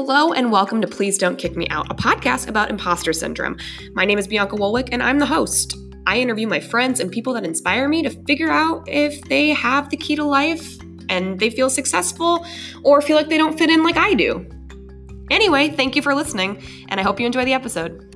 Hello and welcome to Please Don't Kick Me Out, a podcast about imposter syndrome. My name is Bianca Wolwick and I'm the host. I interview my friends and people that inspire me to figure out if they have the key to life and they feel successful or feel like they don't fit in like I do. Anyway, thank you for listening, and I hope you enjoy the episode.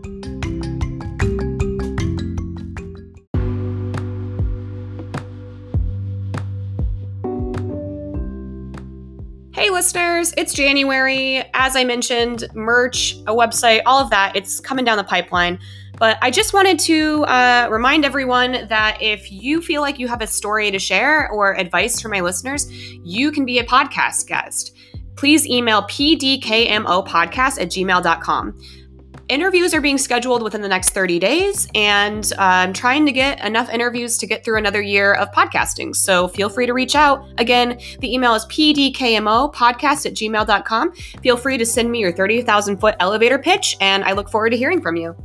Listeners, it's January. As I mentioned, merch, a website, all of that, it's coming down the pipeline. But I just wanted to uh, remind everyone that if you feel like you have a story to share or advice for my listeners, you can be a podcast guest. Please email pdkmopodcast at gmail.com. Interviews are being scheduled within the next 30 days, and I'm trying to get enough interviews to get through another year of podcasting. So feel free to reach out. Again, the email is pdkmopodcast at gmail.com. Feel free to send me your 30,000 foot elevator pitch, and I look forward to hearing from you.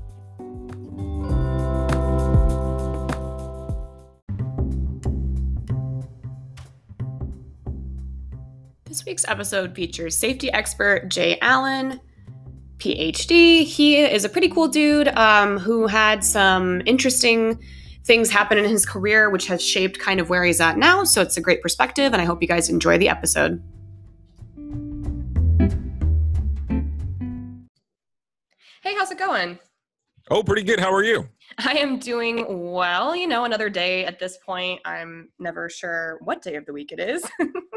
This week's episode features safety expert Jay Allen, PhD. He is a pretty cool dude um, who had some interesting things happen in his career, which has shaped kind of where he's at now. So it's a great perspective, and I hope you guys enjoy the episode. Hey, how's it going? Oh, pretty good. How are you? I am doing well. You know, another day at this point. I'm never sure what day of the week it is.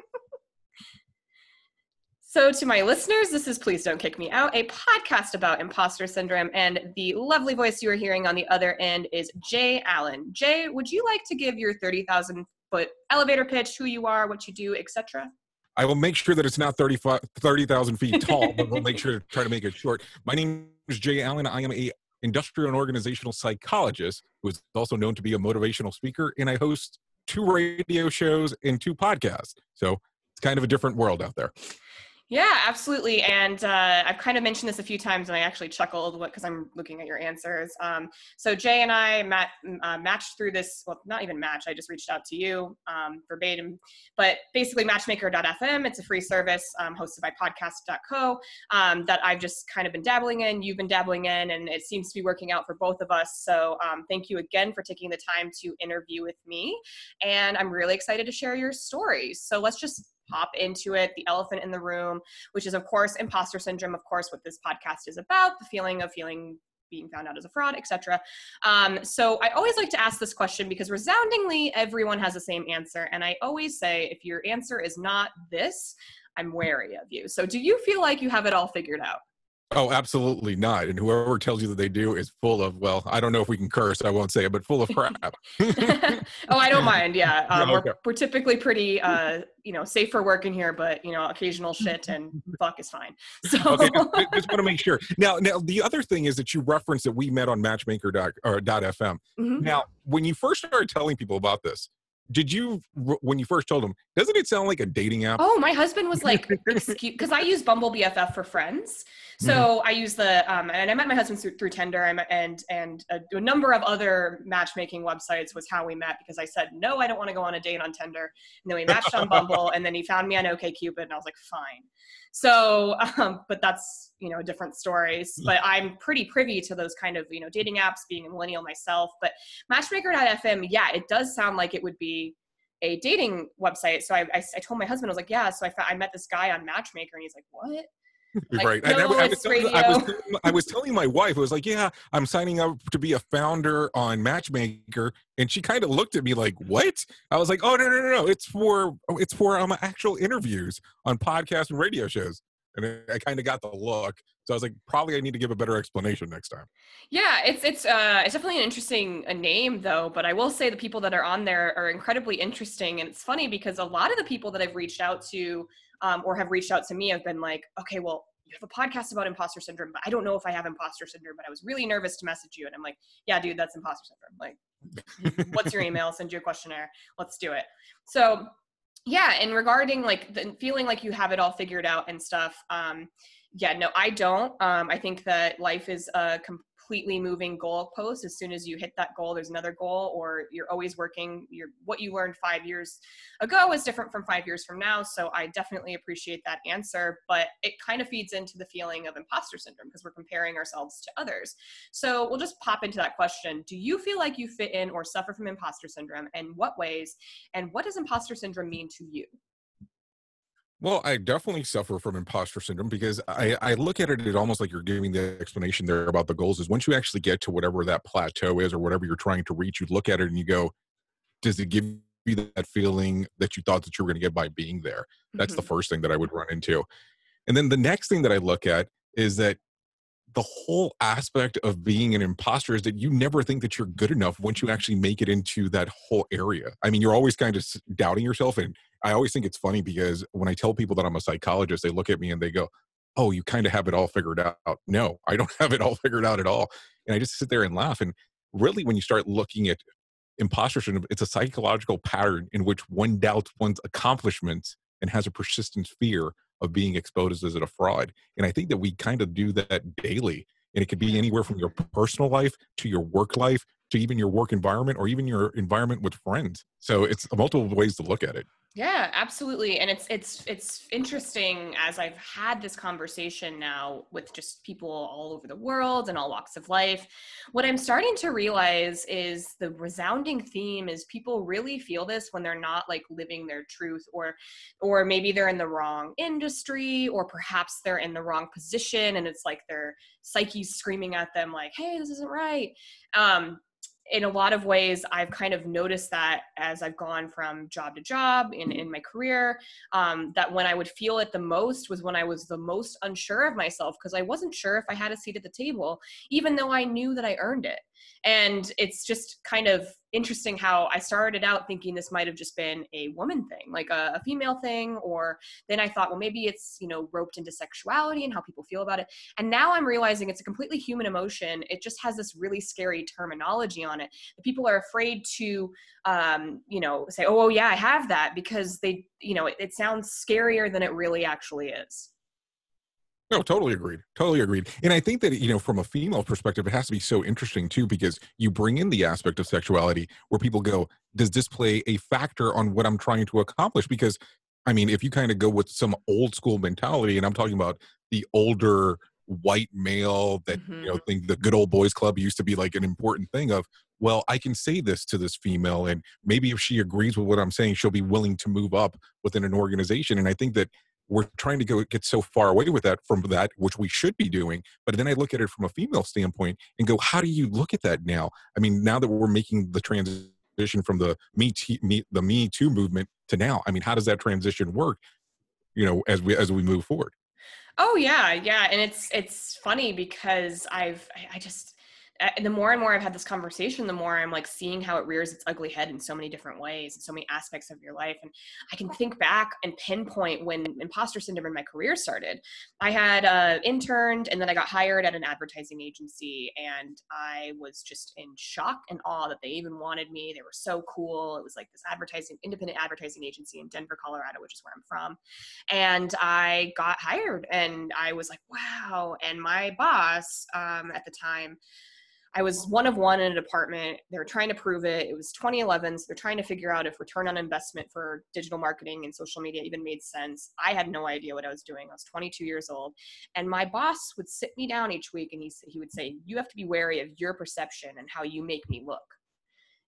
So, to my listeners, this is Please Don't Kick Me Out, a podcast about imposter syndrome. And the lovely voice you are hearing on the other end is Jay Allen. Jay, would you like to give your 30,000 foot elevator pitch, who you are, what you do, etc.? I will make sure that it's not 30,000 30, feet tall, but we'll make sure to try to make it short. My name is Jay Allen. I am a industrial and organizational psychologist who is also known to be a motivational speaker, and I host two radio shows and two podcasts. So it's kind of a different world out there. Yeah, absolutely. And uh, I've kind of mentioned this a few times, and I actually chuckled because I'm looking at your answers. Um, so Jay and I mat- uh, matched through this. Well, not even match. I just reached out to you um, verbatim. But basically, Matchmaker.fm. It's a free service um, hosted by Podcast.co um, that I've just kind of been dabbling in. You've been dabbling in, and it seems to be working out for both of us. So um, thank you again for taking the time to interview with me. And I'm really excited to share your stories. So let's just pop into it the elephant in the room which is of course imposter syndrome of course what this podcast is about the feeling of feeling being found out as a fraud, etc. Um, so I always like to ask this question because resoundingly everyone has the same answer, and I always say if your answer is not this, I'm wary of you. So do you feel like you have it all figured out? Oh, absolutely not. And whoever tells you that they do is full of, well, I don't know if we can curse, I won't say it, but full of crap. oh, I don't mind. Yeah. Um, yeah okay. we're, we're typically pretty, uh, you know, safe for work in here, but, you know, occasional shit and fuck is fine. So okay, just, just, want to make sure. Now, now, the other thing is that you referenced that we met on matchmaker.fm. Mm-hmm. Now, when you first started telling people about this, did you when you first told him doesn't it sound like a dating app oh my husband was like because i use bumble bff for friends so mm-hmm. i use the um, and i met my husband through, through tinder and and a, a, number of other matchmaking websites was how we met because i said no i don't want to go on a date on tinder. And then we matched on bumble and then he found me on okcupid and i was like fine. So um, but that's you know different stories mm. but i'm pretty privy to those kind of you know dating apps being a millennial myself but matchmaker.fm yeah it does sound like it would be a dating website. So i, I, I told my husband i was like yeah. So I, I met this guy on matchmaker and he's like what like, right. No, I, I, was telling, I, was, I, was telling, my wife, I was like, yeah, I'm signing up to be a founder on Matchmaker. And she kind of looked at me like, what? I was like, oh, no, no, no, no. It's for, it's for um, actual interviews on podcasts and radio shows. And I kind of got the look. So I was like, probably I need to give a better explanation next time. Yeah, it's it's uh it's definitely an interesting a name though, but I will say the people that are on there are incredibly interesting and it's funny because a lot of the people that I've reached out to um, or have reached out to me have been like, okay, well, you have a podcast about imposter syndrome, but I don't know if I have imposter syndrome, but I was really nervous to message you. And I'm like, yeah, dude, that's imposter syndrome. Like, what's your email? Send you a questionnaire. Let's do it. So, yeah. And regarding like the feeling like you have it all figured out and stuff, um, yeah, no, I don't. Um, I think that life is a completely moving goalpost. As soon as you hit that goal, there's another goal, or you're always working. Your what you learned five years ago is different from five years from now. So I definitely appreciate that answer, but it kind of feeds into the feeling of imposter syndrome because we're comparing ourselves to others. So we'll just pop into that question: Do you feel like you fit in or suffer from imposter syndrome? And what ways? And what does imposter syndrome mean to you? Well, I definitely suffer from imposter syndrome because I, I look at it as almost like you're giving the explanation there about the goals. Is once you actually get to whatever that plateau is or whatever you're trying to reach, you look at it and you go, does it give you that feeling that you thought that you were going to get by being there? That's mm-hmm. the first thing that I would run into. And then the next thing that I look at is that the whole aspect of being an imposter is that you never think that you're good enough once you actually make it into that whole area. I mean, you're always kind of doubting yourself. And I always think it's funny because when I tell people that I'm a psychologist, they look at me and they go, Oh, you kind of have it all figured out. No, I don't have it all figured out at all. And I just sit there and laugh. And really, when you start looking at imposter syndrome, it's a psychological pattern in which one doubts one's accomplishments and has a persistent fear of being exposed as a fraud. And I think that we kind of do that daily. And it could be anywhere from your personal life to your work life to even your work environment or even your environment with friends. So it's multiple ways to look at it. Yeah, absolutely. And it's it's it's interesting as I've had this conversation now with just people all over the world and all walks of life. What I'm starting to realize is the resounding theme is people really feel this when they're not like living their truth or or maybe they're in the wrong industry or perhaps they're in the wrong position and it's like their psyche's screaming at them like, "Hey, this isn't right." Um in a lot of ways, I've kind of noticed that as I've gone from job to job in, in my career, um, that when I would feel it the most was when I was the most unsure of myself because I wasn't sure if I had a seat at the table, even though I knew that I earned it and it's just kind of interesting how i started out thinking this might have just been a woman thing like a, a, female thing or then i thought well maybe it's you know roped into sexuality and how people feel about it. And now i'm realizing it's a completely human emotion. It just has this really scary terminology on it. People are afraid to um, you know say oh, oh yeah i have that because they you know it, it sounds scarier than it really actually is no, totally agreed. Totally agreed. And I think that, you know, from a female perspective, it has to be so interesting too, because you bring in the aspect of sexuality where people go, does this play a factor on what I'm trying to accomplish? Because, I mean, if you kind of go with some old school mentality, and I'm talking about the older white male that, mm-hmm. you know, mm-hmm. think the good old boys club used to be like an important thing of, well, I can say this to this female, and maybe if she agrees with what I'm saying, she'll be willing to move up within an organization. And I think that we're trying to go get so far away with that from that which we should be doing but then i look at it from a female standpoint and go how do you look at that now? I mean now that we're making the transition from the me, me the me too movement to now i mean how does that transition work you know as we as we move forward? Oh yeah yeah and it's it's funny because i've i just the more and more I've had this conversation, the more I'm like seeing how it rears its ugly head in so many different ways and so many aspects of your life. And I can think back and pinpoint when imposter syndrome in my career started. I had uh, interned and then I got hired at an advertising agency, and I was just in shock and awe that they even wanted me. They were so cool. It was like this advertising, independent advertising agency in Denver, Colorado, which is where I'm from. And I got hired, and I was like, wow. And my boss um, at the time, I was one of one in a department. They were trying to prove it. It was 2011, so they're trying to figure out if return on investment for digital marketing and social media even made sense. I had no idea what I was doing. I was 22 years old, and my boss would sit me down each week and he he would say, "You have to be wary of your perception and how you make me look."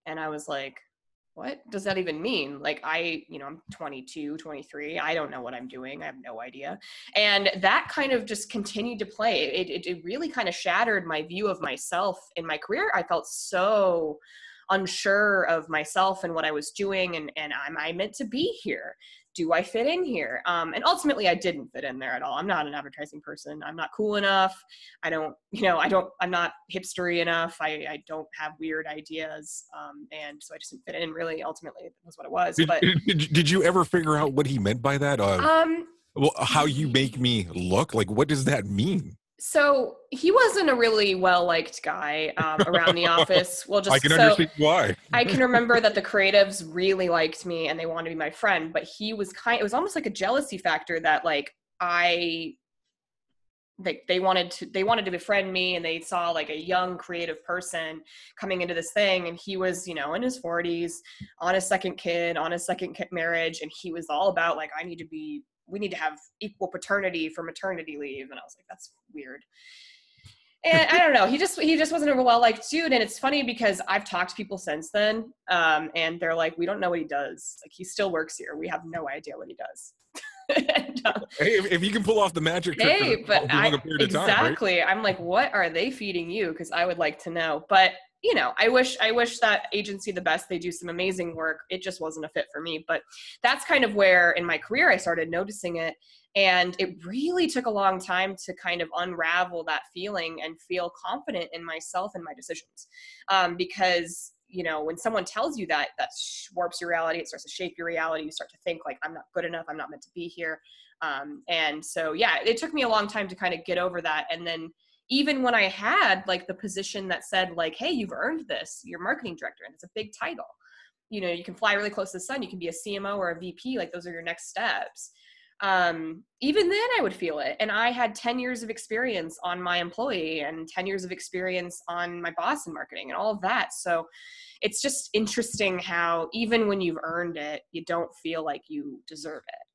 And I was like, what does that even mean? Like i you know i'm 22 23 i don't know what i'm doing i have no idea. And that kind of just continued to play it, it, it really kind of shattered my view of myself in my career. I felt so unsure of myself and what i was doing and and am i meant to be here do I fit in here? Um, and ultimately, I didn't fit in there at all. I'm not an advertising person. I'm not cool enough. I don't, you know, I don't, I'm not hipstery enough. I, I don't have weird ideas. Um, and so I just didn't fit in really. Ultimately, was what it was. Did, but did, did you ever figure out what he meant by that? Uh, um, well, how you make me look? Like, what does that mean? So he wasn't a really well liked guy um, around the office. Well, just I can so understand why. I can remember that the creatives really liked me and they wanted to be my friend, but he was kind. It was almost like a jealousy factor that like I they, they wanted to they wanted to befriend me and they saw like a young creative person coming into this thing and he was you know in his 40s on a second kid on a second marriage and he was all about like i need to be we need to have equal paternity for maternity leave and i was like that's weird and I don't know. He just he just wasn't a well liked dude. And it's funny because I've talked to people since then, um, and they're like, "We don't know what he does. Like he still works here. We have no idea what he does." and, uh, hey, if, if, you can pull off the magic trick, hey, but I, exactly. Time, right? I'm like, what are they feeding you? Because I would like to know. But you know, I wish I wish that agency the best. They do some amazing work. It just wasn't a fit for me. But that's kind of where in my career I started noticing it. And it really took a long time to kind of unravel that feeling and feel confident in myself and my decisions. Um, because, you know, when someone tells you that, that warps your reality, it starts to shape your reality. You start to think, like, I'm not good enough, I'm not meant to be here. Um, and so, yeah, it took me a long time to kind of get over that. And then, even when I had like the position that said, like, hey, you've earned this, you're marketing director, and it's a big title. You know, you can fly really close to the sun, you can be a CMO or a VP, like, those are your next steps um, even then I would feel it. And I had 10 years of experience on my employee and 10 years of experience on my boss in marketing and all of that. So it's just interesting how even when you've earned it, you don't feel like you deserve it.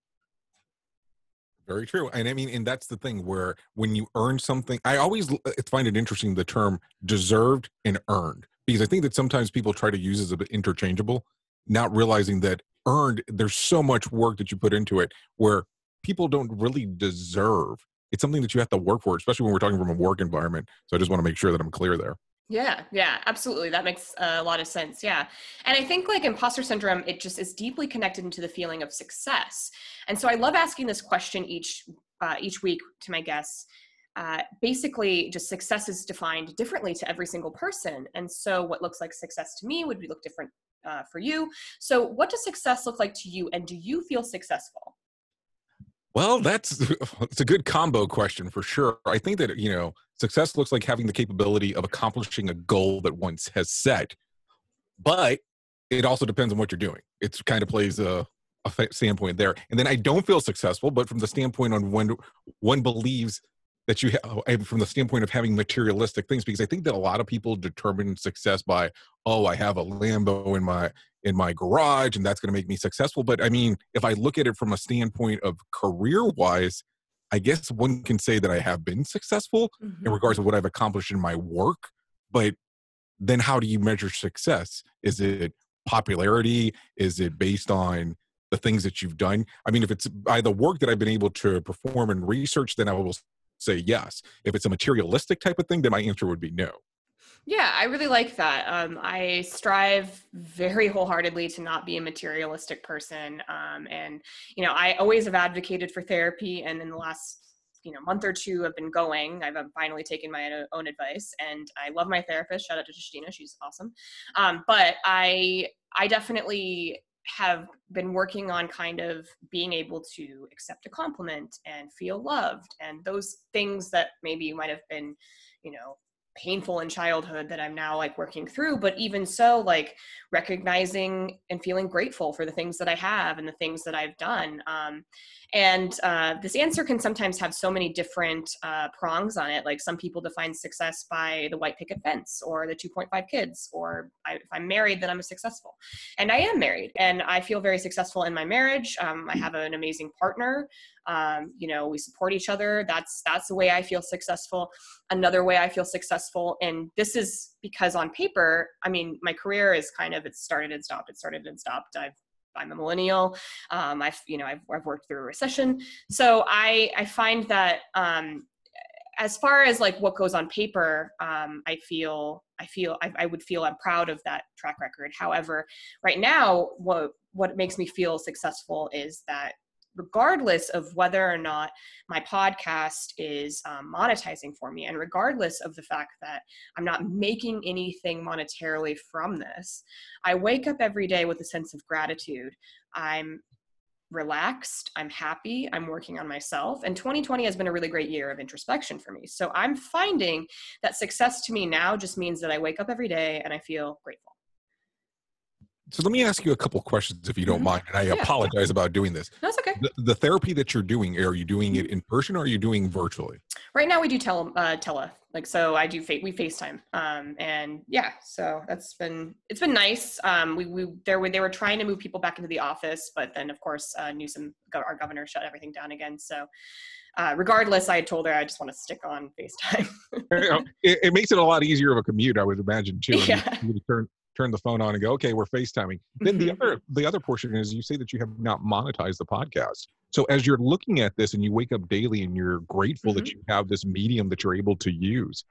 Very true. And I mean, and that's the thing where when you earn something, I always find it interesting the term deserved and earned because I think that sometimes people try to use as a bit interchangeable, not realizing that earned, there's so much work that you put into it where people don't really deserve. It's something that you have to work for, especially when we're talking from a work environment. So I just want to make sure that I'm clear there. Yeah, yeah, absolutely. That makes a lot of sense. Yeah. And I think like imposter syndrome, it just is deeply connected into the feeling of success. And so I love asking this question each uh, each week to my guests. Uh, basically, just success is defined differently to every single person. And so, what looks like success to me would be look different uh, for you. So, what does success look like to you? And do you feel successful? Well, that's it's a good combo question for sure. I think that you know success looks like having the capability of accomplishing a goal that one has set, but it also depends on what you're doing. It kind of plays a, a standpoint there. And then I don't feel successful, but from the standpoint on when one believes that you have oh, from the standpoint of having materialistic things because i think that a lot of people determine success by oh i have a lambo in my in my garage and that's going to make me successful but i mean if i look at it from a standpoint of career wise i guess one can say that i have been successful mm-hmm. in regards to what i've accomplished in my work but then how do you measure success is it popularity is it based on the things that you've done i mean if it's by the work that i've been able to perform and research then i will say yes. If it's a materialistic type of thing, then my answer would be no. Yeah, I really like that. Um, I strive very wholeheartedly to not be a materialistic person. Um, and, you know, I always have advocated for therapy. And in the last, you know, month or two I've been going, I've finally taken my own advice and I love my therapist. Shout out to Justina. She's awesome. Um, but I, I definitely have been working on kind of being able to accept a compliment and feel loved and those things that maybe might have been you know painful in childhood that I'm now like working through. But even so, like recognizing and feeling grateful for the things that I have and the things that I've done. Um, and uh, this answer can sometimes have so many different uh, prongs on it. Like some people define success by the white picket fence or the 2.5 kids, or I, if I'm married, then I'm successful. And I am married and I feel very successful in my marriage. Um, I have an amazing partner. Um, you know, we support each other. That's that's the way I feel successful. Another way I feel successful, and this is because on paper, I mean, my career is kind of it started and stopped. It started and stopped. I've I'm a millennial. Um, I've you know I've, I've worked through a recession, so I I find that um, as far as like what goes on paper, um, I feel I feel I, I, would feel I'm proud of that track record. However, right now, what what makes me feel successful is that regardless of whether or not my podcast is um, monetizing for me, and regardless of the fact that I'm not making anything monetarily from this, I wake up every day with a sense of gratitude. I'm relaxed, I'm happy, I'm working on myself. And 2020 has been a really great year of introspection for me. So I'm finding that success to me now just means that I wake up every day and I feel grateful. So let me ask you a couple questions if you don't mm-hmm. mind. And I yeah. apologize about doing this. That's okay. The, the, therapy that you're doing, are you doing it mm-hmm. in person or are you doing virtually? Right now we do tele uh, tele like so I do fa- we FaceTime um, and yeah so that's been it's been nice um, we we there were they were trying to move people back into the office but then of course uh, Newsom our governor shut everything down again so uh, regardless I had told her I just want to stick on FaceTime. it, it, makes it a lot easier of a commute I would imagine too. Yeah. You, you turn turn the phone on and go okay we're FaceTiming. Then the mm-hmm. other the other portion is you say that you have not monetized the podcast. So as you're looking at this and you wake up daily and you're grateful mm-hmm. that you have this medium that you're able to use,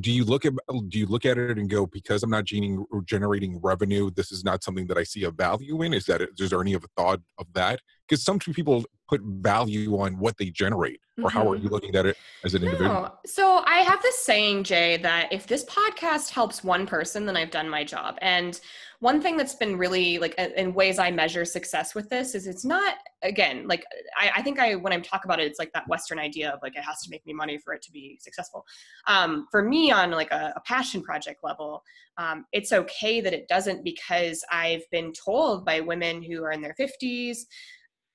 do you look at do you look at it and go because i'm not generating, generating revenue this is not something that i see a value in is that is there any of a thought of that because some people put value on what they generate or mm-hmm. how are mm-hmm. you looking at it as an no. individual so i have this saying jay that if this podcast helps one person then i've done my job and one thing that's been really like in ways I measure success with this is it's not again like I, I, think I when I talk about it it's like that Western idea of like it has to make me money for it to be successful. Um, for me on like a, a passion project level, um, it's okay that it doesn't because I've been told by women who are in their 50s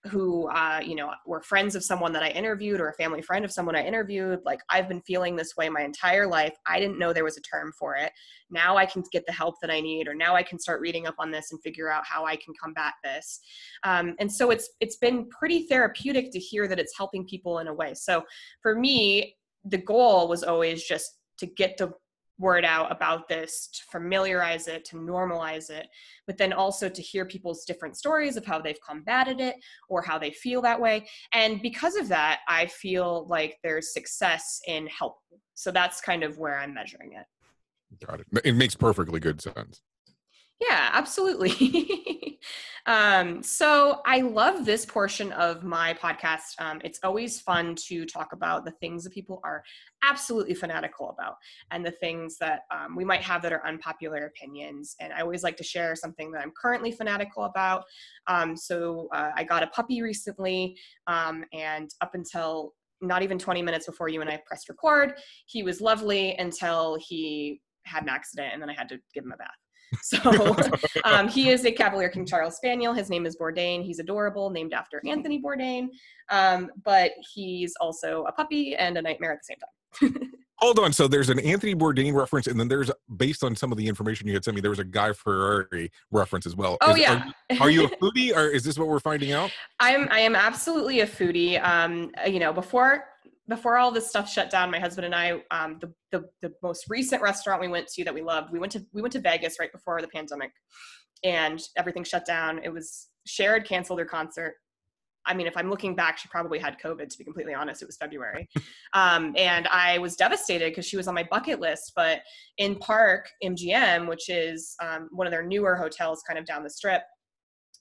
who uh, you know were friends of someone that i interviewed or a family friend of someone i interviewed like i've been feeling this way my entire life. I didn't know there was a term for it. Now i can get the help that i need or now i can start reading up on this and figure out how i can combat this. Um, and so it's it's been pretty therapeutic to hear that it's helping people in a way. So for me the goal was always just to get the word out about this, to familiarize it, to normalize it, but then also to hear people's different stories of how they've combated it or how they feel that way. And because of that, I feel like there's success in help. So that's kind of where I'm measuring it. Got it. It makes perfectly good sense. Yeah, absolutely. um, so I love this portion of my podcast. Um, it's always fun to talk about the things that people are absolutely fanatical about and the things that um, we might have that are unpopular opinions. And I always like to share something that I'm currently fanatical about. Um, so uh, I got a puppy recently, um, and up until not even 20 minutes before you and I pressed record, he was lovely until he had an accident, and then I had to give him a bath. So um, he is a Cavalier King Charles Spaniel. His name is Bourdain. He's adorable, named after Anthony Bourdain. Um, but he's also a puppy and a nightmare at the same time. Hold on. So there's an Anthony Bourdain reference, and then there's based on some of the information you had sent me, there was a Guy Ferrari reference as well. Oh is, yeah. Are, are, you a foodie, or is this what we're finding out? I'm. I am absolutely a foodie. Um, you know, before before all this stuff shut down, my husband and I, um, the, the, the most recent restaurant we went to that we loved, we went to we went to Vegas right before the pandemic, and everything shut down. It was Cher had canceled her concert. I mean, if I'm looking back, she probably had COVID. To be completely honest, it was February, um, and I was devastated because she was on my bucket list. But in Park MGM, which is um, one of their newer hotels, kind of down the strip,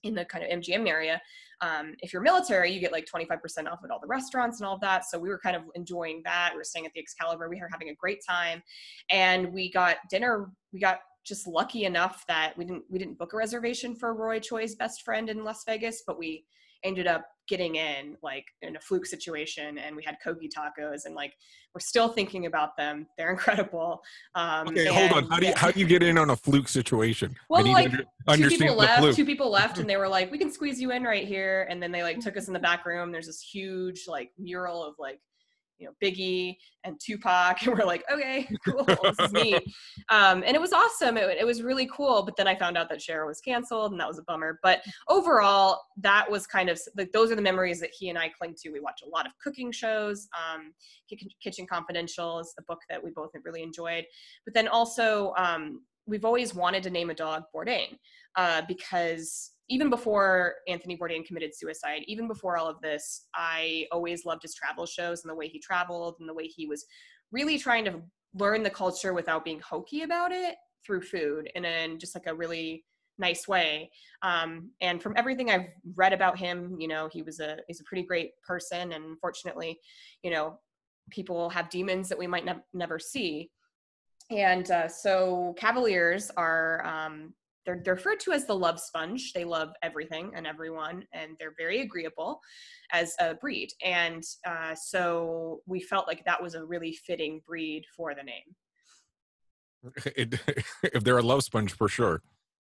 in the kind of MGM area, um, if you're military, you get like 25% off at all the restaurants and all of that. So we were kind of enjoying that. We were staying at the Excalibur. We were having a great time, and we got dinner. We got just lucky enough that we didn't we didn't book a reservation for Roy Choi's best friend in Las Vegas, but we ended up getting in like in a fluke situation and we had kogi tacos and like we're still thinking about them. They're incredible. Um okay hold on. how do you how do you get in on a fluke situation? Well like under, two people left two people left and they were like we can squeeze you in right here. And then they like took us in the back room. There's this huge like mural of like you know Biggie and Tupac, and we're like, okay, cool, this is neat. Um, and it was awesome. It, it, was really cool. But then I found out that Cher was canceled, and that was a bummer. But overall, that was kind of like those are the memories that he and I cling to. We watch a lot of cooking shows. Um, Kitchen Confidential is a book that we both really enjoyed. But then also, um, we've always wanted to name a dog Bourdain uh, because even before Anthony Bourdain committed suicide, even before all of this, I always loved his travel shows and the way he traveled and the way he was really trying to learn the culture without being hokey about it through food and in just like a really nice way. Um, and from everything I've read about him, you know, he was a he's a pretty great person, and fortunately, you know, people have demons that we might ne- never see. And uh, so Cavaliers are um, they're, they're referred to as the love sponge. They love everything and everyone, and they're very agreeable as a breed. And uh, so we felt like that was a really fitting breed for the name. It, if they're a love sponge, for sure.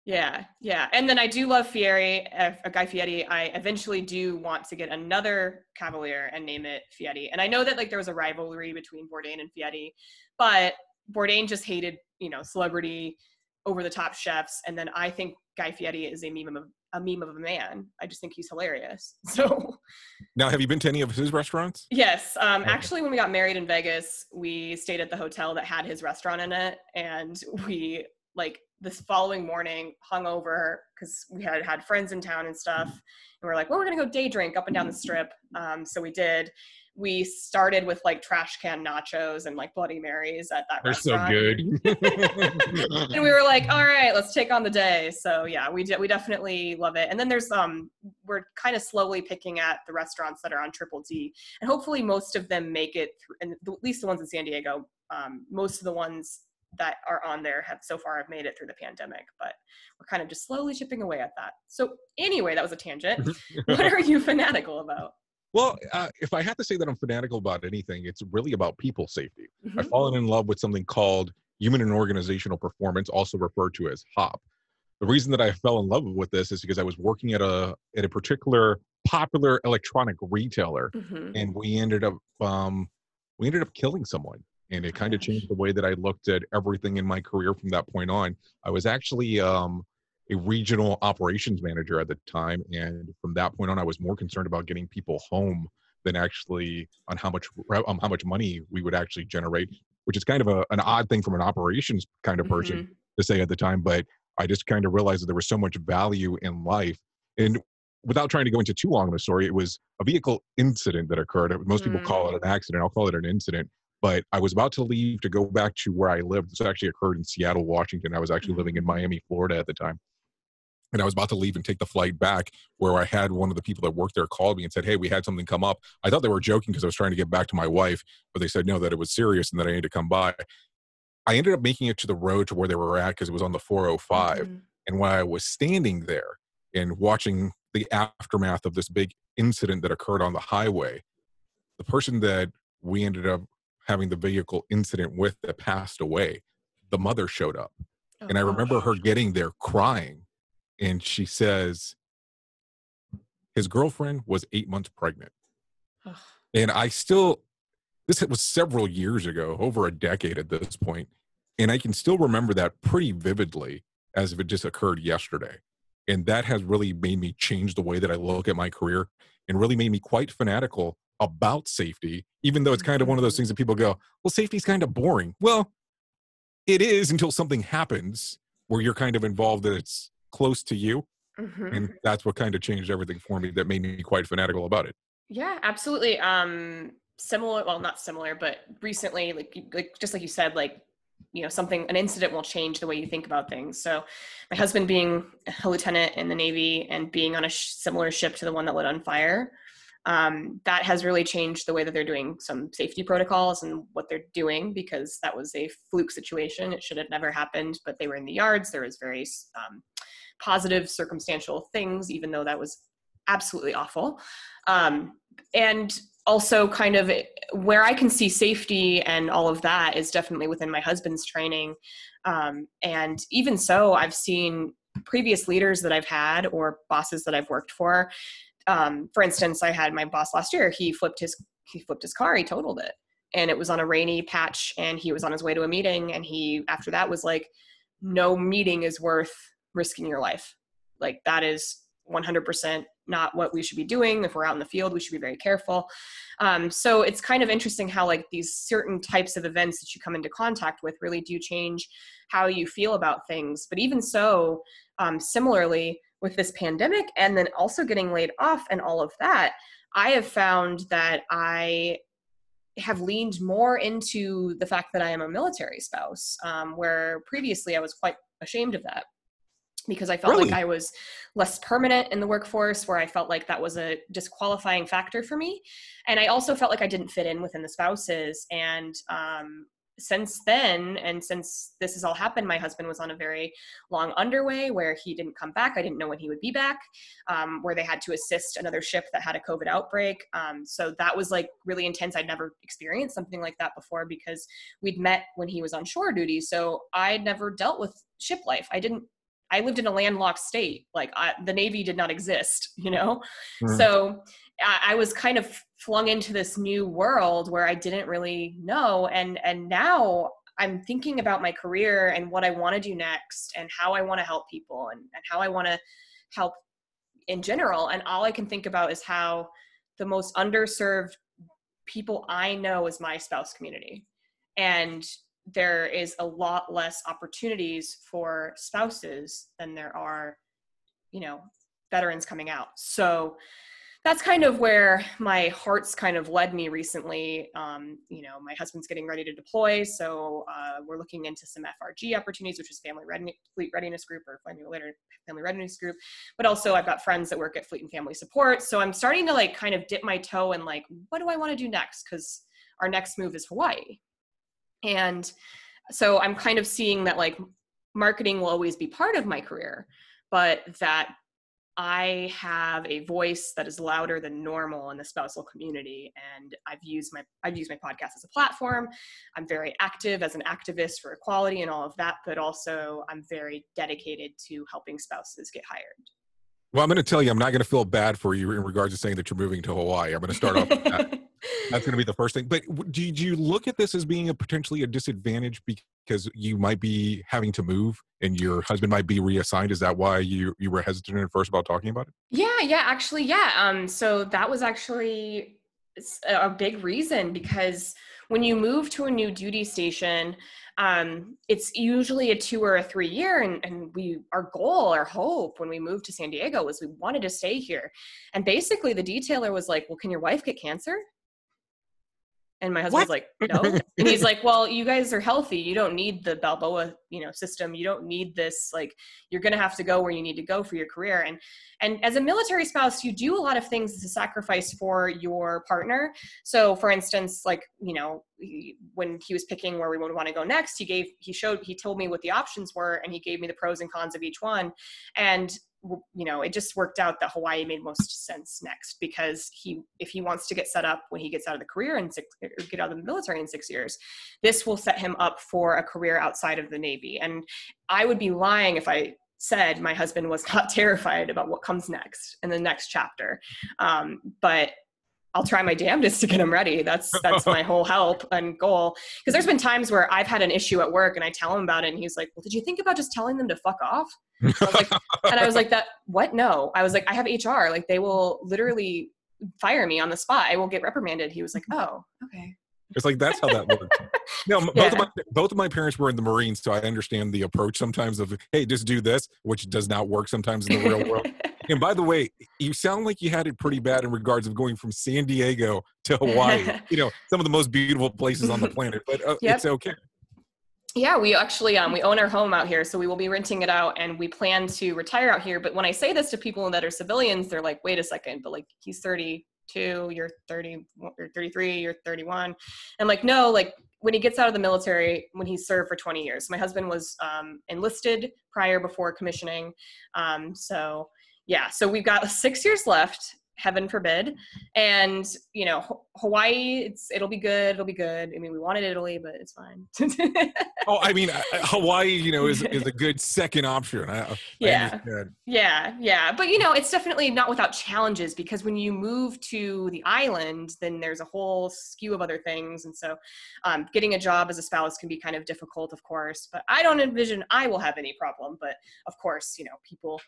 Yeah, yeah. And then I do love Fieri, uh, Guy Fieri. I eventually do want to get another Cavalier and name it Fieri. And I know that like there was a rivalry between Bourdain and Fieri, but Bourdain just hated, you know, celebrity over the top chefs. And then I think Guy Fieri is a meme of a meme of a man. I just think he's hilarious. So now, have you been to any of his restaurants? Yes. Um, okay. Actually, when we got married in Vegas, we stayed at the hotel that had his restaurant in it, and we like this following morning hung over because we had had friends in town and stuff and we are like well we're gonna go day drink up and down the strip um, so we did we started with like trash can nachos and like bloody marys at that they're restaurant. so good and we were like all right let's take on the day so yeah we, de- we definitely love it and then there's um we're kind of slowly picking at the restaurants that are on triple d and hopefully most of them make it through and at least the ones in san diego um, most of the ones that are on there have so far have made it through the pandemic, but we're kind of just slowly chipping away at that. So anyway, that was a tangent. what are you fanatical about? Well, uh, if I have to say that I'm fanatical about anything, it's really about people safety. Mm-hmm. I've fallen in love with something called human and organizational performance, also referred to as HOP. The reason that I fell in love with this is because I was working at a at a particular popular electronic retailer, mm-hmm. and we ended up um, we ended up killing someone and it kind of changed the way that I looked at everything in my career from that point on. I was actually um, a regional operations manager at the time, and from that point on, I was more concerned about getting people home than actually on how much um, how much money we would actually generate, which is kind of a, an odd thing from an operations kind of person mm-hmm. to say at the time. But I just kind of realized that there was so much value in life, and without trying to go into too long of a story, it was a vehicle incident that occurred. Most people mm. call it an accident. I'll call it an incident but I was about to leave to go back to where I lived. This actually occurred in Seattle, Washington. I was actually living in mm. Miami, Florida at the time. And I was about to leave and take the flight back, where I had one of the people that worked there called me and said, Hey, we had something come up. I thought they were joking because I was trying to get back to my wife, but they said no, that it was serious and that I needed to come by. I ended up making it to the road to where they were at because it was on the 405. Mm-hmm. And when I was standing there and watching the aftermath of this big incident that occurred on the highway, the person that we ended up having the vehicle incident with that passed away, the mother showed up. Oh, and I remember her getting there crying. And she says, his girlfriend was eight months pregnant. And I still, this was several years ago, over a decade at this point, And I can still remember that pretty vividly as if it just occurred yesterday. And that has really made me change the way that I look at my career and really made me quite fanatical about safety, even though it's kind of one of those mm-hmm. things that people go, well, safety's kind of boring. Well, it is until something happens where you're kind of involved that it's close to you. Mm-hmm. And that's what kind of changed everything for me that made me quite fanatical about it. Yeah, absolutely. Um, similar, well, not similar, but recently, like, like just like you said, like you know something an incident will change the way you think about things so my husband being a lieutenant in the navy and being on a sh- similar ship to the one that lit on fire um, that has really changed the way that they're doing some safety protocols and what they're doing because that was a fluke situation. It should have never happened, but they were in the yards. There was very um, positive circumstantial things, even though that was absolutely awful. Um, and also, kind of where I can see safety and all of that is definitely within my husband's training. Um, and even so, I've seen previous leaders that I've had or bosses that I've worked for um, for instance, I had my boss last year. He flipped his he flipped his car. He totaled it, and it was on a rainy patch. And he was on his way to a meeting. And he after that was like, "No meeting is worth risking your life. Like that is 100% not what we should be doing. If we're out in the field, we should be very careful." Um, so it's kind of interesting how like these certain types of events that you come into contact with really do change how you feel about things. But even so, um, similarly with this pandemic and then also getting laid off and all of that, I have found that I have leaned more into the fact that I am a military spouse, um, where previously I was quite ashamed of that because I felt really? like I was less permanent in the workforce, where I felt like that was a disqualifying factor for me. And I also felt like I didn't fit in within the spouses. And um, since then and since this has all happened my husband was on a very long underway where he didn't come back i didn't know when he would be back um, where they had to assist another ship that had a covid outbreak um, so that was like really intense i'd never experienced something like that before because we'd met when he was on shore duty so i'd never dealt with ship life i didn't I lived in a landlocked state. Like I, the Navy did not exist, you know? Mm. So I, I was kind of flung into this new world where I didn't really know. And, and now I'm thinking about my career and what I want to do next and how I want to help people and, and how I want to help in general. And all I can think about is how the most underserved people I know is my spouse community. And there is a lot less opportunities for spouses than there are, you know, veterans coming out. So that's kind of where my heart's kind of led me recently. Um, you know, my husband's getting ready to deploy, so uh, we're looking into some FRG opportunities, which is Family Readiness, Fleet Readiness Group or Family Readiness Group. But also, I've got friends that work at Fleet and Family Support, so I'm starting to like kind of dip my toe in like, what do I want to do next? Because our next move is Hawaii, and so I'm kind of seeing that like marketing will always be part of my career, but that I have a voice that is louder than normal in the spousal community, and I've used my I've used my podcast as a platform. I'm very active as an activist for equality and all of that, but also I'm very dedicated to helping spouses get hired. Well, I'm going to tell you, I'm not going to feel bad for you in regards to saying that you're moving to Hawaii. I'm going to start off with that. That's going to be the first thing. But do, do you look at this as being a potentially a disadvantage because you might be having to move and your husband might be reassigned? Is that why you you were hesitant at first about talking about it? Yeah, yeah, actually, yeah. Um, so that was actually a big reason because when you move to a new duty station, um, it's usually a two or a three year and, and we our goal our hope when we moved to san diego was we wanted to stay here. And basically the detailer was like well can your wife get cancer and my husband's what? like, no. and he's like, well, you guys are healthy. You don't need the Balboa, you know, system. You don't need this. Like, you're going to have to go where you need to go for your career. And, and as a military spouse, you do a lot of things to sacrifice for your partner. So for instance, like, you know, when he was picking where we would want to go next, he gave, he showed, he told me what the options were and he gave me the pros and cons of each one. And you know it just worked out that hawaii made most sense next because he if he wants to get set up when he gets out of the career and six get out of the military in six years this will set him up for a career outside of the navy. And i would be lying if i said my husband was not terrified about what comes next in the next chapter. Um, but I'll try my damnedest to get him ready. That's that's my whole help and goal. Because there's been times where I've had an issue at work and I tell him about it, and he's like, "Well, did you think about just telling them to fuck off?" I like, and I was like, "That what? No." I was like, "I have HR. Like, they will literally fire me on the spot. I will get reprimanded." He was like, "Oh, okay." It's like that's how that works. no, both of my both of my parents were in the Marines, so I understand the approach sometimes of hey, just do this, which does not work sometimes in the real world. And by the way, you sound like you had it pretty bad in regards of going from San Diego to Hawaii. you know, some of the most beautiful places on the planet, but uh, yep. it's okay. Yeah, we actually um, we own our home out here, so we will be renting it out, and we plan to retire out here. But when I say this to people that are civilians, they're like, "Wait a second, but like he's 32, you're 30, you're 33, you're 31." I'm like, "No, like when he gets out of the military, when he served for 20 years. My husband was um, enlisted prior before commissioning, um, so yeah, so we've got six years left. Heaven forbid, and you know Hawaii. It's it'll be good. It'll be good. I mean, we wanted Italy, but it's fine. oh, I mean, uh, uh, Hawaii. You know, is is a good second option. I, yeah, I yeah, yeah. But you know, it's definitely not without challenges because when you move to the island, then there's a whole skew of other things, and so um, getting a job as a spouse can be kind of difficult, of course. But I don't envision I will have any problem. But of course, you know, people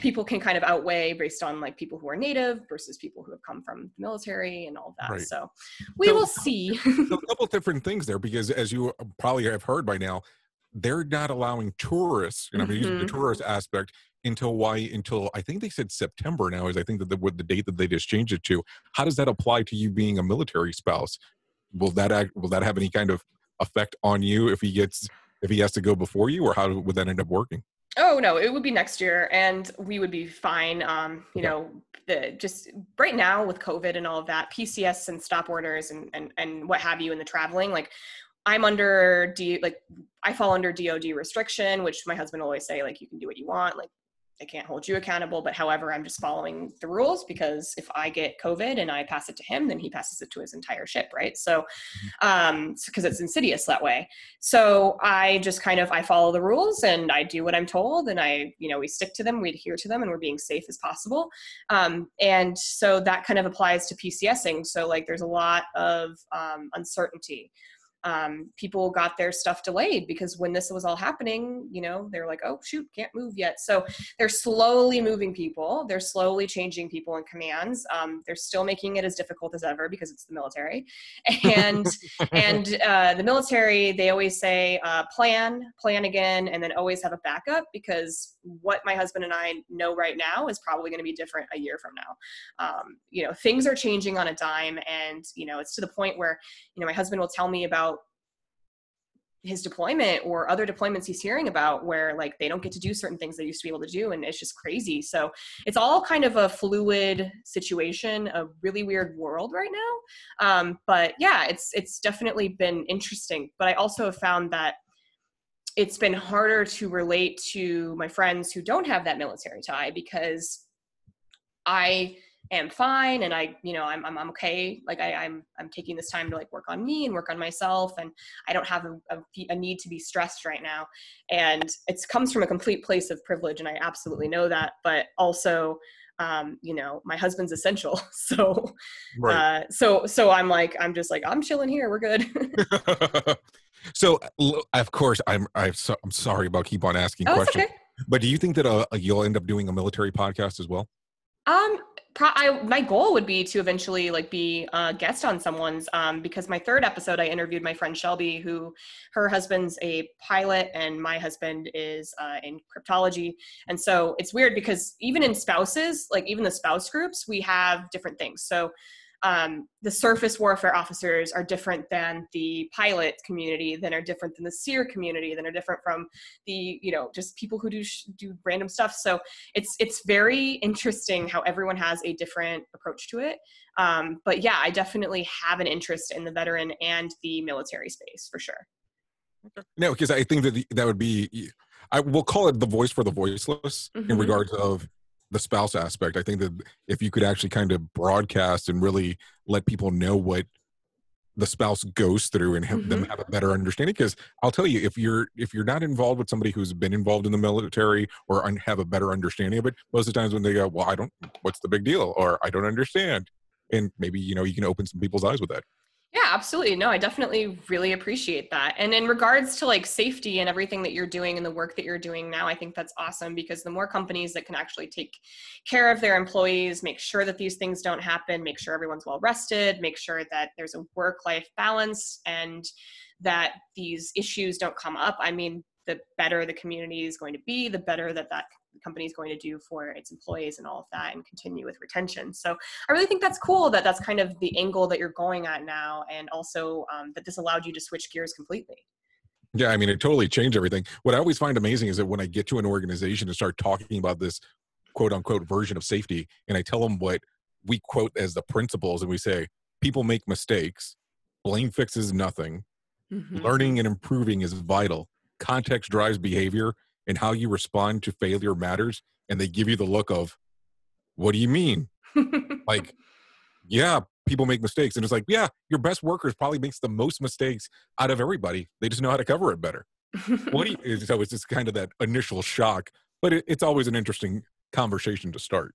people can kind of outweigh based on like people who are native versus people who have come from the military and all of that. Right. So we so, will see. a couple different things there because as you probably have heard by now, they're not allowing tourists, and I'm mm-hmm. using the tourist aspect until why until I think they said September now is I think that the, with the date that they just changed it to. How does that apply to you being a military spouse? Will that act, will that have any kind of effect on you if he gets if he has to go before you, or how would that end up working? Oh no, it would be next year, and we would be fine. Um, you know, the just right now with COVID and all of that, PCS and stop orders and and and what have you in the traveling, like I'm under D like I fall under DoD restriction, which my husband will always say like you can do what you want, like I can't hold you accountable, but however, I'm just following the rules because if I get COVID and I pass it to him, then he passes it to his entire ship, right? So, mm-hmm. um, because it's insidious that way. So I just kind of I follow the rules and I do what I'm told, and I, you know, we stick to them, we adhere to them, and we're being safe as possible. Um, and so that kind of applies to PCSing. So like, there's a lot of um, uncertainty um, people got their stuff delayed because when this was all happening, you know, they're like, oh, shoot, can't move yet. So they're slowly moving people. They're slowly changing people in commands. Um, they're still making it as difficult as ever because it's the military. And, and uh, the military, they always say, uh, plan, plan again, and then always have a backup because what my husband and I know right now is probably going to be different a year from now. Um, you know, things are changing on a dime. And, you know, it's to the point where, you know, my husband will tell me about his deployment or other deployments he's hearing about where like they don't get to do certain things they used to be able to do and it's just crazy. So it's all kind of a fluid situation a really weird world right now. Um, but yeah it's it's definitely been interesting. But i also have found that it's been harder to relate to my friends who don't have that military tie because i am fine and I, you know, I'm, I'm, I'm okay. Like I, I'm, I'm taking this time to like work on me and work on myself. And I don't have a, a, a need to be stressed right now. And it comes from a complete place of privilege. And I absolutely know that, but also, um, you know, my husband's essential. So, right. uh, so, so I'm like, I'm just like, I'm chilling here. We're good. so of course I'm, I'm, so, I'm sorry about keep on asking oh, questions, okay. but do you think that uh, you'll end up doing a military podcast as well? Um, pro- I, my goal would be to eventually like be a guest on someone's um, because my third episode I interviewed my friend Shelby who her husband's a pilot and my husband is uh, in cryptology. And so it's weird because even in spouses like even the spouse groups we have different things. So um, the surface warfare officers are different than the pilot community, than are different than the seer community, than are different from the you know just people who do sh- do random stuff. So it's it's very interesting how everyone has a different approach to it. Um, but yeah, I definitely have an interest in the veteran and the military space for sure. No, because I think that the, that would be I will call it the voice for the voiceless mm-hmm. in regards of the spouse aspect. I think that if you could actually kind of broadcast and really let people know what the spouse goes through and have mm-hmm. them have a better understanding because i'll tell you if you're if you're not involved with somebody who's been involved in the military or un- have a better understanding of it most of the times when they go well i don't what's the big deal or i don't understand and maybe you know you can open some people's eyes with that yeah, absolutely. No, I definitely really appreciate that. And in regards to like safety and everything that you're doing and the work that you're doing now, I think that's awesome because the more companies that can actually take care of their employees, make sure that these things don't happen, make sure everyone's well rested, make sure that there's a work life balance and that these issues don't come up. I mean, the better the community is going to be, the better that that company is going to do for its employees and all of that and continue with retention. So i really think that's cool that that's kind of the angle that you're going at now and also um, that this allowed you to switch gears completely. Yeah, I mean, it totally changed everything. What I always find amazing is that when I get to an organization and start talking about this quote unquote version of safety, and I tell them what we quote as the principles, and we say, people make mistakes, blame fixes nothing, mm-hmm. learning and improving is vital, context drives behavior, and how you respond to failure matters and they give you the look of what do you mean? Like yeah people make mistakes and it's like yeah your best workers probably makes the most mistakes out of everybody. They just know how to cover it better. What do you so it's just kind of that initial shock but it, it's always an interesting conversation to start.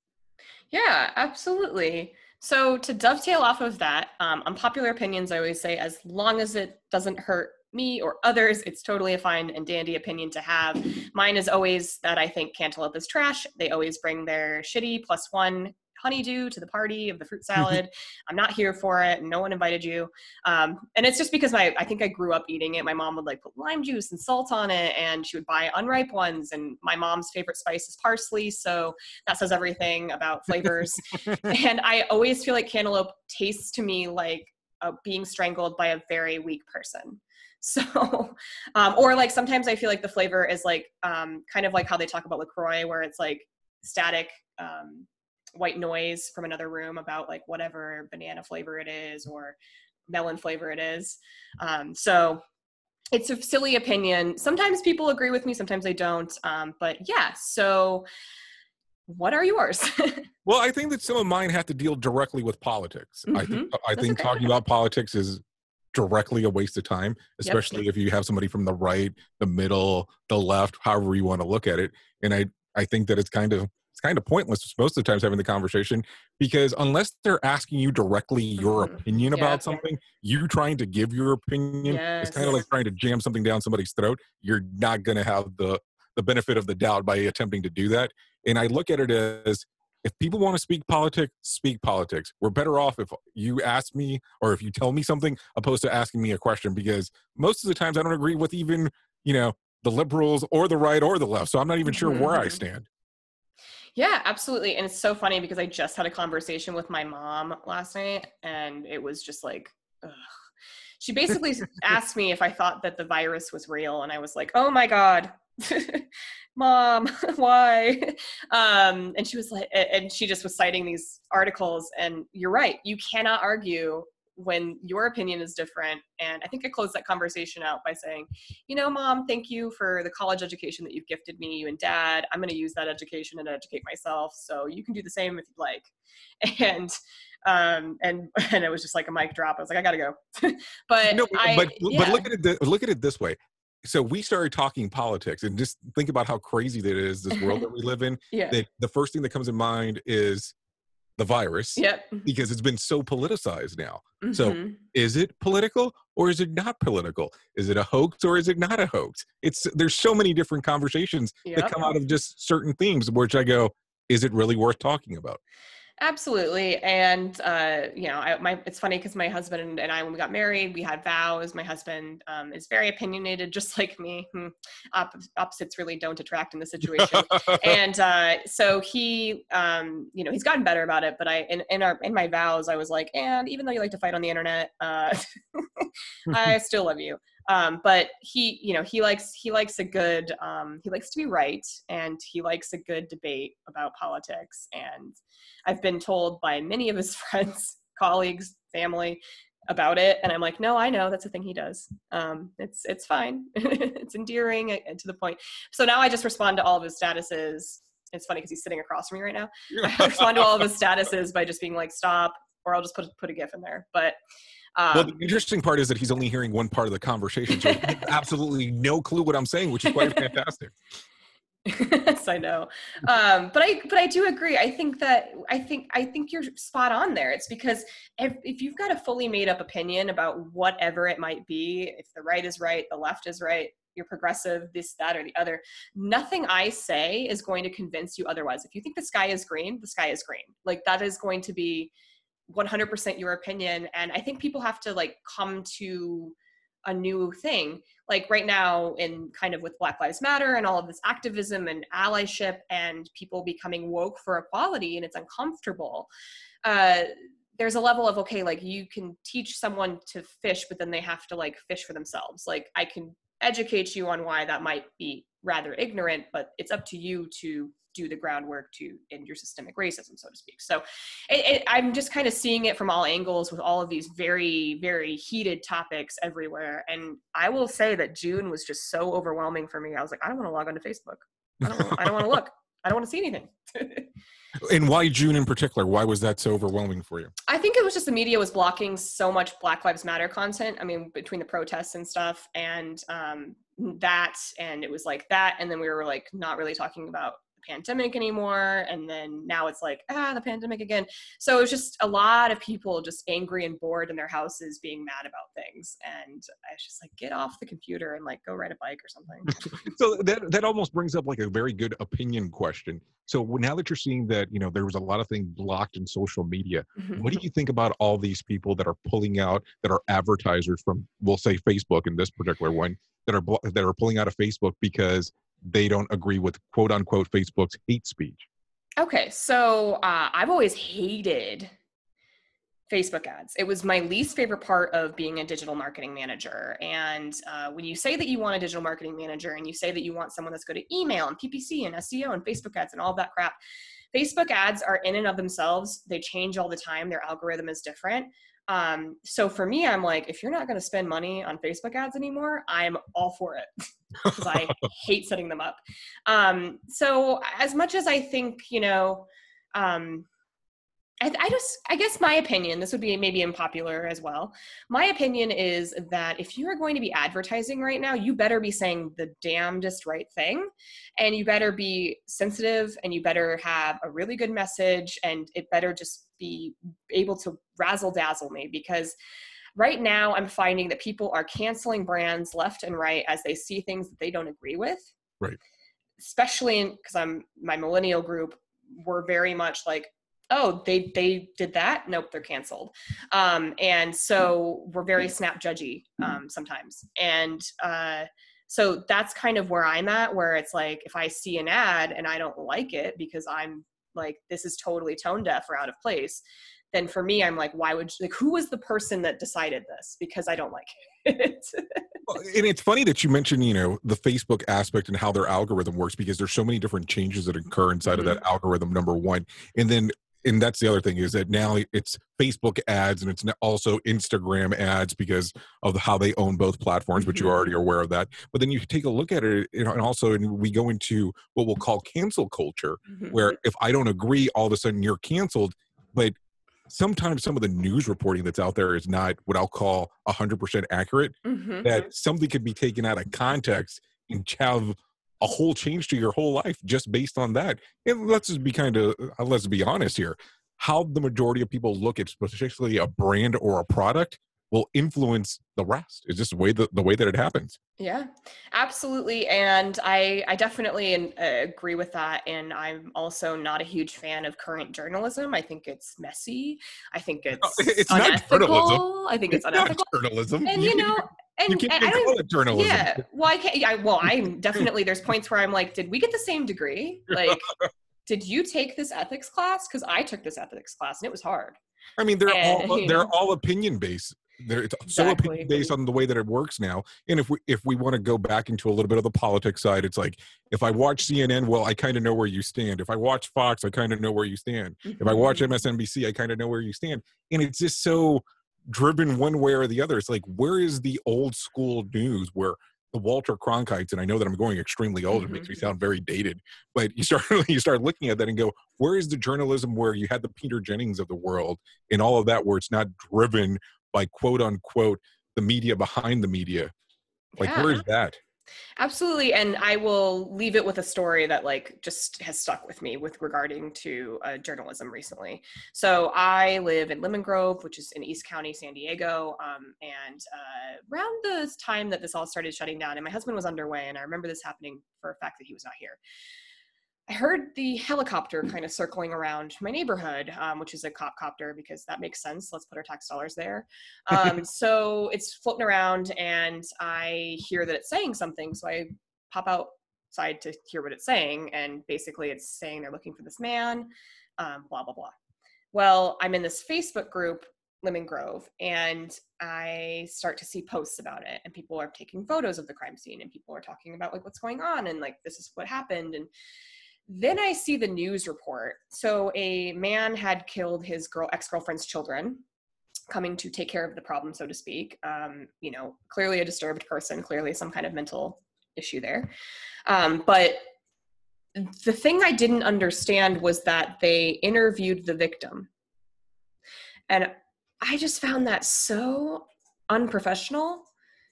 Yeah absolutely. So to dovetail off of that um, unpopular opinions i always say as long as it doesn't hurt me or others. It's totally a fine and dandy opinion to have. Mine is always that I think cantaloupe is trash. They always bring their shitty plus one honeydew to the party of the fruit salad. I'm not here for it. No one invited you. Um, and it's just because my I think I grew up eating it. My mom would like put lime juice and salt on it, and she would buy unripe ones. And my mom's favorite spice is parsley, so that says everything about flavors. and I always feel like cantaloupe tastes to me like uh, being strangled by a very weak person. So, um, or like sometimes I feel like the flavor is like um, kind of like how they talk about LaCroix, where it's like static um, white noise from another room about like whatever banana flavor it is or melon flavor it is. Um, so, it's a silly opinion. Sometimes people agree with me, sometimes they don't. Um, but yeah, so what are yours? well, I think that some of mine have to deal directly with politics. Mm-hmm. I think I think okay. talking about politics is directly a waste of time, especially yep. if you have somebody from the right, the middle, the left, however you want to look at it. And I I think that it's kind of it's kind of pointless most of the times having the conversation because unless they're asking you directly your mm-hmm. opinion yeah, about something, you trying to give your opinion yes. it's kind of like trying to jam something down somebody's throat. You're not going to have the the benefit of the doubt by attempting to do that. And I look at it as if people want to speak politics, speak politics. We're better off if you ask me or if you tell me something opposed to asking me a question because most of the times I don't agree with even, you know, the liberals or the right or the left. So I'm not even sure mm-hmm. where I stand. Yeah, absolutely. And it's so funny because I just had a conversation with my mom last night and it was just like, ugh. she basically asked me if I thought that the virus was real. And I was like, oh my God, mom, why? Um, and she was like, and she just was citing these articles. And you're right, you cannot argue when your opinion is different. And I think I closed that conversation out by saying, you know, mom, thank you for the college education that you've gifted me, you and dad. I'm going to use that education and educate myself. So you can do the same if you'd like. And, um, and, and it was just like a mic drop. I was like, I gotta go. but, no, but, I, but, yeah. but look at it, look at it this way. So we started talking politics and just think about how crazy that is, this world that we live in. yeah. That the first thing that comes in mind is the virus yep. because it's been so politicized now. Mm-hmm. So is it political or is it not political? Is it a hoax or is it not a hoax? It's there's so many different conversations yep. that come out of just certain themes which I go, is it really worth talking about? Absolutely. And, uh, you know, I, my, it's funny because my husband and I, when we got married, we had vows. My husband um, is very opinionated, just like me. Hmm. Op- opposites really don't attract in this situation. and uh, so he, um, you know, he's gotten better about it. But I, in, in, our, in my vows, I was like, and even though you like to fight on the internet, uh, I still love you um, but he you know he likes he likes a good um, he likes to be right and he likes a good debate about politics. And i've been told by many of his friends colleagues family about it. And i'm like no i know. That's a thing he does. Um, it's it's fine. It's endearing and to the point. So now i just respond to all of his statuses. It's funny because he's sitting across from me right now. I respond to all of his statuses by just being like stop or i'll just put put a gif in there. But um, well, the interesting part is that he's only hearing one part of the conversation, so absolutely no clue what I'm saying, which is quite fantastic. yes, I know, um, but I but I do agree. I think that I think I think you're spot on there. It's because if if you've got a fully made up opinion about whatever it might be, if the right is right, the left is right, you're progressive, this, that, or the other. Nothing I say is going to convince you otherwise. If you think the sky is green, the sky is green. Like that is going to be 100% your opinion and i think people have to like come to a new thing. Like right now in kind of with black lives matter and all of this activism and allyship and people becoming woke for equality and it's uncomfortable uh, there's a level of okay like you can teach someone to fish but then they have to like fish for themselves. Like i can educate you on why that might be rather ignorant but it's up to you to do the groundwork to end your systemic racism, so to speak. So it, it, I'm just kind of seeing it from all angles with all of these very, very heated topics everywhere. And I will say that June was just so overwhelming for me. I was like, I don't want to log onto Facebook. I don't, I don't want to look. I don't want to see anything. and why June in particular? Why was that so overwhelming for you? I think it was just the media was blocking so much Black Lives Matter content. I mean, between the protests and stuff, and um, that, and it was like that, and then we were like not really talking about pandemic anymore and then now it's like ah the pandemic again. So it's just a lot of people just angry and bored in their houses being mad about things and i was just like get off the computer and like go ride a bike or something. So that that almost brings up like a very good opinion question. So now that you're seeing that you know there was a lot of things blocked in social media mm-hmm. what do you think about all these people that are pulling out that are advertisers from we'll say facebook in this particular one that are that are pulling out of facebook because they don't agree with quote unquote Facebook's hate speech? Okay, so uh, I've always hated Facebook ads. It was my least favorite part of being a digital marketing manager. And uh, when you say that you want a digital marketing manager and you say that you want someone that's good at email and PPC and SEO and Facebook ads and all that crap, Facebook ads are in and of themselves, they change all the time. Their algorithm is different. Um, so for me, I'm like, if you're not going to spend money on Facebook ads anymore, I'm all for it because I hate setting them up. Um, so as much as I think, you know, um, I, I, just, I guess my opinion, this would be maybe unpopular as well. My opinion is that if you are going to be advertising right now, you better be saying the damnedest right thing and you better be sensitive and you better have a really good message and it better just be able to razzle dazzle me because right now I'm finding that people are canceling brands left and right as they see things that they don't agree with. Right. Especially because I'm my millennial group, we're very much like oh they they did that? Nope they're canceled. Um, and so we're very snap judgy um, sometimes. And uh, so that's kind of where i'm at where it's like if i see an ad and i don't like it because i'm like this is totally tone deaf or out of place then for me i'm like why would you, like who was the person that decided this? Because i don't like it. Well, and it's funny that you mentioned you know the facebook aspect and how their algorithm works because there's so many different changes that occur inside mm-hmm. of that algorithm number one. And then and that's the other thing is that now it's Facebook ads and it's also Instagram ads because of how they own both platforms, but you already are mm-hmm. aware of that. But then you take a look at it, and also and we go into what we'll call cancel culture, where mm-hmm. if I don't agree, all of a sudden you're canceled. But sometimes some of the news reporting that's out there is not what I'll call 100% accurate. Mm-hmm. That something could be taken out of context and have a whole change to your whole life just based on that. And let's just be kind of uh, let's be honest here. How the majority of people look at particularly a brand or a product will influence the rest. It's just the way that the way that it happens. Yeah, absolutely, and I I definitely uh, agree with that. And I'm also not a huge fan of current journalism. I think it's messy. I think it's, it's unethical. I think it's, it's unethical. journalism, and you know. And, you can't and call it journalism. Yeah. Well, I can't. Yeah. Well, I'm definitely. There's points where I'm like, did we get the same degree? Like, did you take this ethics class? Because I took this ethics class and it was hard. I mean, they're and, all they're all opinion based. They're it's exactly. so opinion based on the way that it works now. And if we if we want to go back into a little bit of the politics side, it's like if I watch CNN, well, I kind of know where you stand. If I watch Fox, I kind of know where you stand. Mm-hmm. If I watch MSNBC, mm-hmm. I kind of know where you stand. And it's just so driven one way or the other. It's like where is the old school news where the Walter Cronkites, and I know that I'm going extremely old. Mm-hmm. It makes me sound very dated, but you start you start looking at that and go, where is the journalism where you had the Peter Jennings of the world and all of that, where it's not driven by quote unquote the media behind the media? Like, yeah. where is that? Absolutely. And I will leave it with a story that like just has stuck with me with regarding to uh, journalism recently. So I live in Lemon Grove, which is in East County, San Diego. Um, and uh, around the time that this all started shutting down, and my husband was underway, and I remember this happening for a fact that he was not here. I heard the helicopter kind of circling around my neighborhood, um, which is a cop copter because that makes sense. Let's put our tax dollars there. Um, so it's floating around, and I hear that it's saying something. So I pop outside to hear what it's saying, and basically it's saying they're looking for this man, um, blah blah blah. Well, I'm in this Facebook group, Lemon Grove, and I start to see posts about it, and people are taking photos of the crime scene, and people are talking about like what's going on, and like this is what happened, and then I see the news report. So a man had killed his girl ex-girlfriend's children, coming to take care of the problem, so to speak. Um, you know, clearly a disturbed person, clearly some kind of mental issue there. Um, but the thing I didn't understand was that they interviewed the victim. And I just found that so unprofessional,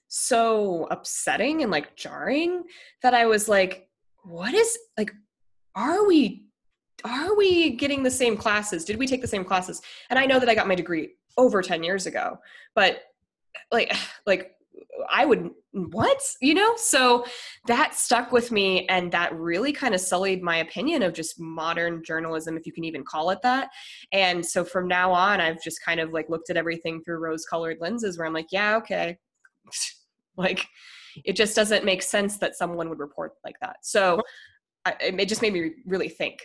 so upsetting and like jarring that I was like, what is like are we are we getting the same classes? Did we take the same classes? And i know that i got my degree over 10 years ago but like like i would what? You know? So that stuck with me and that really kind of sullied my opinion of just modern journalism if you can even call it that. And so from now on i've just kind of like looked at everything through rose colored lenses where i'm like yeah okay. Like it just doesn't make sense that someone would report like that. So it just made me really think.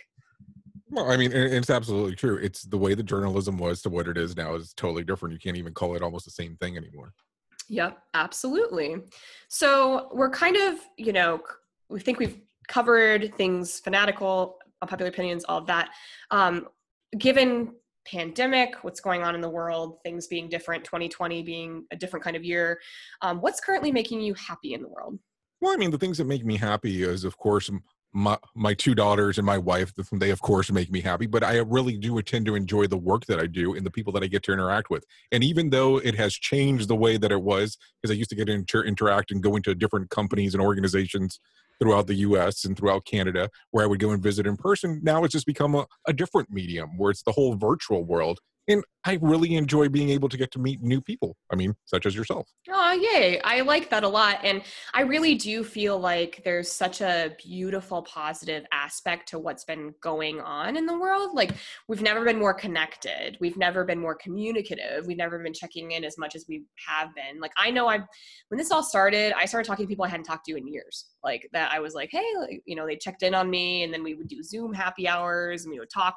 Well, I mean, it's absolutely true. It's the way the journalism was to what it is now is totally different. You can't even call it almost the same thing anymore. Yep, absolutely. So we're kind of, you know, we think we've covered things fanatical unpopular opinions, all of that. Um, given pandemic, what's going on in the world, things being different, 2020 being a different kind of year, um, what's currently making you happy in the world? Well, I mean, the things that make me happy is, of course, my my two daughters and my wife they of course make me happy but i really do tend to enjoy the work that i do and the people that i get to interact with. And even though it has changed the way that it was because i used to get to inter- interact and go into different companies and organizations throughout the us and throughout canada where i would go and visit in person now it's just become a, a different medium where it's the whole virtual world and I really enjoy being able to get to meet new people. I mean, such as yourself. Oh, yay. I like that a lot. And I really do feel like there's such a beautiful, positive aspect to what's been going on in the world. Like, we've never been more connected. We've never been more communicative. We've never been checking in as much as we have been. Like, I know I've, when this all started, I started talking to people I hadn't talked to in years. Like, that I was like, hey, you know, they checked in on me and then we would do Zoom happy hours and we would talk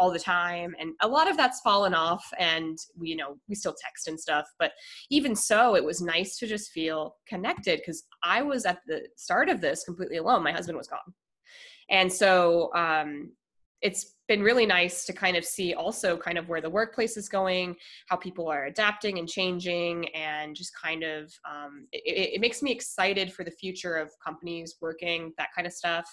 all the time and a lot of that's fallen off and we you know we still text and stuff but even so it was nice to just feel connected because i was at the start of this completely alone. My husband was gone. And so um, it's been really nice to kind of see also kind of where the workplace is going how people are adapting and changing and just kind of um, it, it makes me excited for the future of companies working that kind of stuff.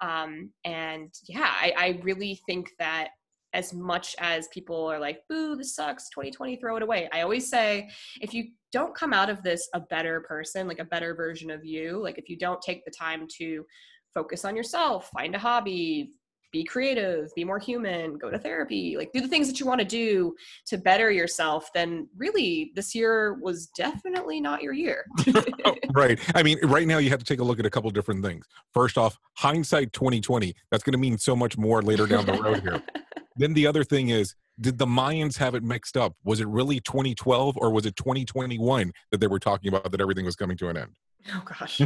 Um, and yeah I, I really think that as much as people are like, boo, this sucks, 2020, throw it away. I always say, if you don't come out of this a better person, like a better version of you, like if you don't take the time to focus on yourself, find a hobby, be creative, be more human, go to therapy, like do the things that you want to do to better yourself, then really this year was definitely not your year. right. I mean, right now you have to take a look at a couple different things. First off, hindsight 2020, that's going to mean so much more later down the road here. then the other thing is, did the Mayans have it mixed up? Was it really 2012 or was it 2021 that they were talking about that everything was coming to an end? Oh gosh.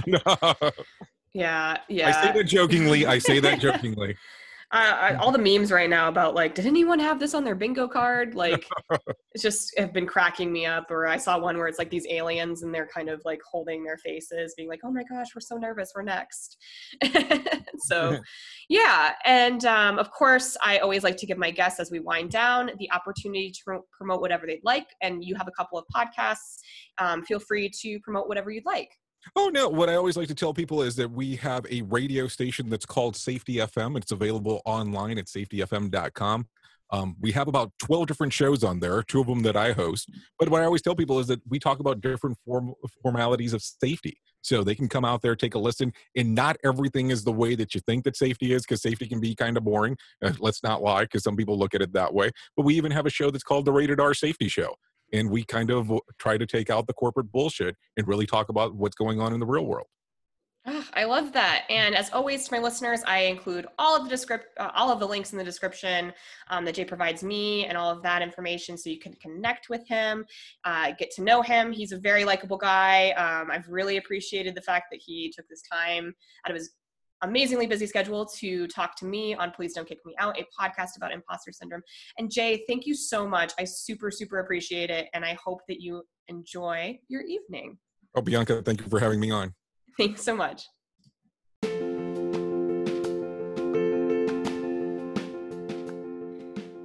yeah, yeah. I say that jokingly. I say that jokingly. I, all the memes right now about like, did anyone have this on their bingo card? Like, it's just have been cracking me up. Or I saw one where it's like these aliens and they're kind of like holding their faces, being like, "Oh my gosh, we're so nervous. We're next." so, yeah, and um, of course, I always like to give my guests as we wind down the opportunity to promote whatever they'd like. And you have a couple of podcasts. Um, feel free to promote whatever you'd like. Oh no! What I always like to tell people is that we have a radio station that's called Safety FM. It's available online at safetyfm.com. Um, we have about 12 different shows on there, two of them that I host. But what I always tell people is that we talk about different form, formalities of safety. So they can come out there, take a listen, and not everything is the way that you think that safety is, because safety can be kind of boring. Uh, let's not lie, because some people look at it that way. But we even have a show that's called the Rated R Safety Show and we kind of try to take out the corporate bullshit and really talk about what's going on in the real world. Oh, I love that. And as always, to my listeners, I include all of the descript, uh, all of the links in the description um, that Jay provides me, and all of that information, so you can connect with him, uh, get to know him. He's a very likable guy. Um, I've really appreciated the fact that he took this time out of his amazingly busy schedule to talk to me on Please Don't Kick Me Out, a podcast about imposter syndrome. And Jay, thank you so much. I super, super appreciate it. And I hope that you enjoy your evening. Oh, Bianca, thank you for having me on. Thanks so much.